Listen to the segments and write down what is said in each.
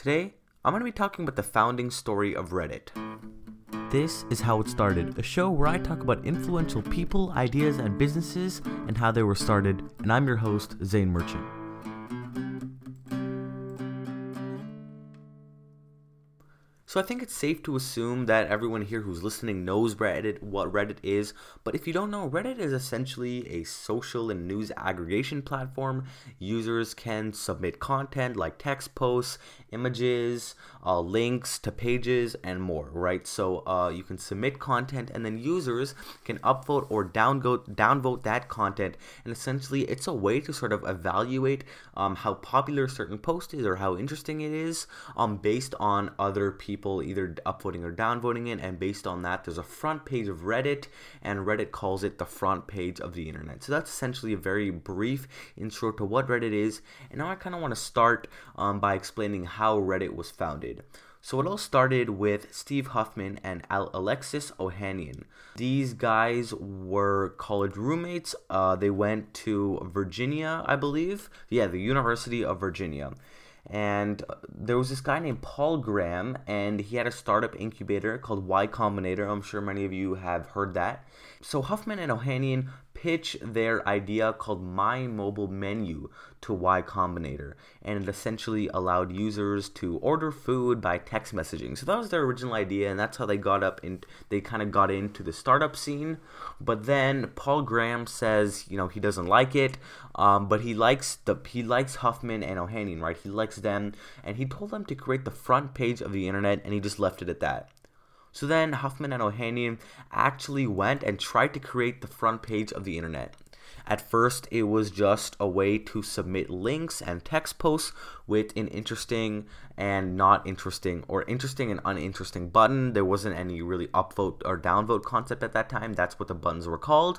Today, I'm going to be talking about the founding story of Reddit. This is How It Started, a show where I talk about influential people, ideas, and businesses and how they were started, and I'm your host, Zane Merchant. So I think it's safe to assume that everyone here who's listening knows Reddit, what Reddit is. But if you don't know, Reddit is essentially a social and news aggregation platform. Users can submit content like text posts, images, uh, links to pages, and more. Right? So uh, you can submit content, and then users can upvote or downvote downvote that content. And essentially, it's a way to sort of evaluate um, how popular a certain post is or how interesting it is, um, based on other people people either upvoting or downvoting it, and based on that, there's a front page of Reddit, and Reddit calls it the front page of the internet. So that's essentially a very brief intro to what Reddit is, and now I kind of want to start um, by explaining how Reddit was founded. So it all started with Steve Huffman and Alexis Ohanian. These guys were college roommates. Uh, they went to Virginia, I believe. Yeah, the University of Virginia and uh, there was this guy named Paul Graham, and he had a startup incubator called Y Combinator. I'm sure many of you have heard that. So Huffman and Ohanian pitch their idea called My Mobile Menu to Y Combinator, and it essentially allowed users to order food by text messaging. So that was their original idea, and that's how they got up and they kind of got into the startup scene. But then Paul Graham says, you know, he doesn't like it, um, but he likes the he likes Huffman and Ohanian, right? He likes them, and he told them to create the front page of the internet, and he just left it at that. So then Huffman and Ohanian actually went and tried to create the front page of the internet. At first, it was just a way to submit links and text posts with an interesting and not interesting, or interesting and uninteresting button. There wasn't any really upvote or downvote concept at that time. That's what the buttons were called.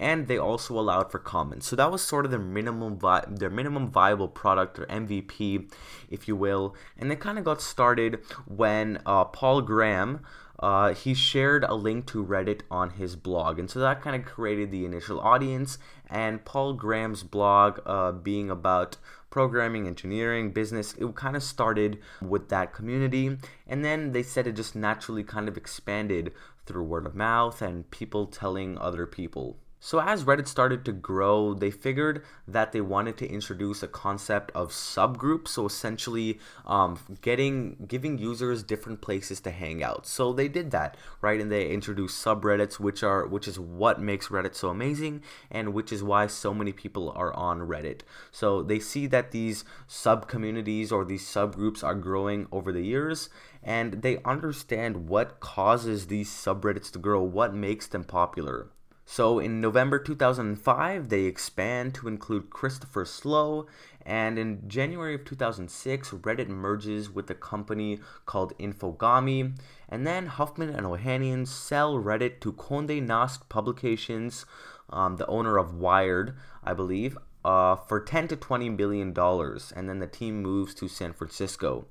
And they also allowed for comments. So that was sort of their minimum vi- their minimum viable product or MVP, if you will. And they kind of got started when uh, Paul Graham uh, he shared a link to Reddit on his blog. And so that kind of created the initial audience. And Paul Graham's blog, uh, being about programming, engineering, business, it kind of started with that community. And then they said it just naturally kind of expanded through word of mouth and people telling other people. So, as Reddit started to grow, they figured that they wanted to introduce a concept of subgroups. So, essentially, um, getting giving users different places to hang out. So they did that, right? And they introduced subreddits, which are which is what makes Reddit so amazing, and which is why so many people are on Reddit. So they see that these sub communities or these subgroups are growing over the years, and they understand what causes these subreddits to grow, what makes them popular. So in November 2005, they expand to include Christopher Slowe, and in January of 2006, Reddit merges with a company called Infogami, and then Huffman and Ohanian sell Reddit to Condé Nast Publications, um, the owner of Wired, I believe, uh, for 10 to 20 billion dollars, and then the team moves to San Francisco.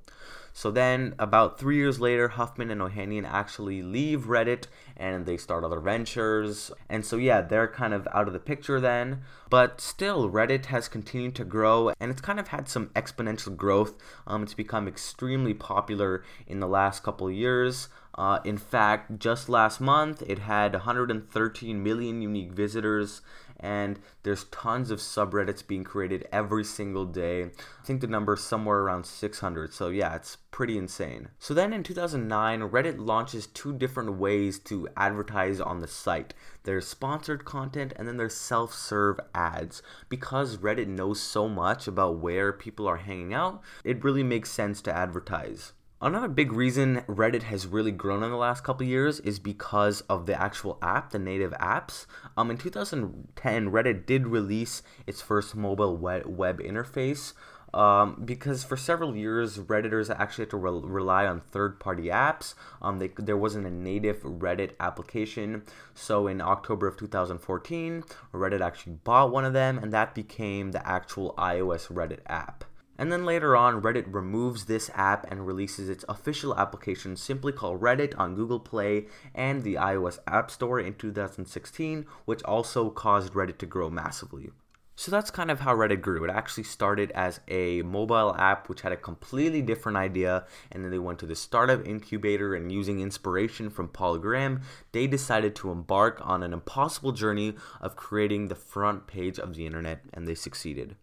So then, about three years later, Huffman and Ohanian actually leave Reddit and they start other ventures. And so, yeah, they're kind of out of the picture then. But still, Reddit has continued to grow and it's kind of had some exponential growth. Um, it's become extremely popular in the last couple years. Uh, in fact, just last month, it had 113 million unique visitors and there's tons of subreddits being created every single day. I think the number is somewhere around 600. So yeah, it's pretty insane. So then in 2009, Reddit launches two different ways to advertise on the site. There's sponsored content and then there's self-serve ads. Because Reddit knows so much about where people are hanging out, it really makes sense to advertise. Another big reason Reddit has really grown in the last couple years is because of the actual app, the native apps. Um, in 2010, Reddit did release its first mobile web, interface. Um, because for several years, Redditors actually had to re- rely on third-party apps. Um, they, there wasn't a native Reddit application. So in October of 2014, Reddit actually bought one of them, and that became the actual iOS Reddit app. And then later on, Reddit removes this app and releases its official application simply called Reddit on Google Play and the iOS App Store in 2016, which also caused Reddit to grow massively. So that's kind of how Reddit grew. It actually started as a mobile app which had a completely different idea, and then they went to the startup incubator and using inspiration from Paul Graham, they decided to embark on an impossible journey of creating the front page of the internet, and they succeeded.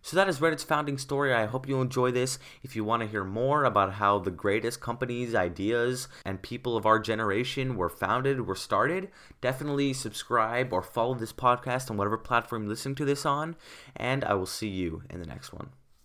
So that is Reddit's founding story. I hope you enjoy this. If you want to hear more about how the greatest companies, ideas, and people of our generation were founded, were started, definitely subscribe or follow this podcast on whatever platform you listen to this on. And I will see you in the next one.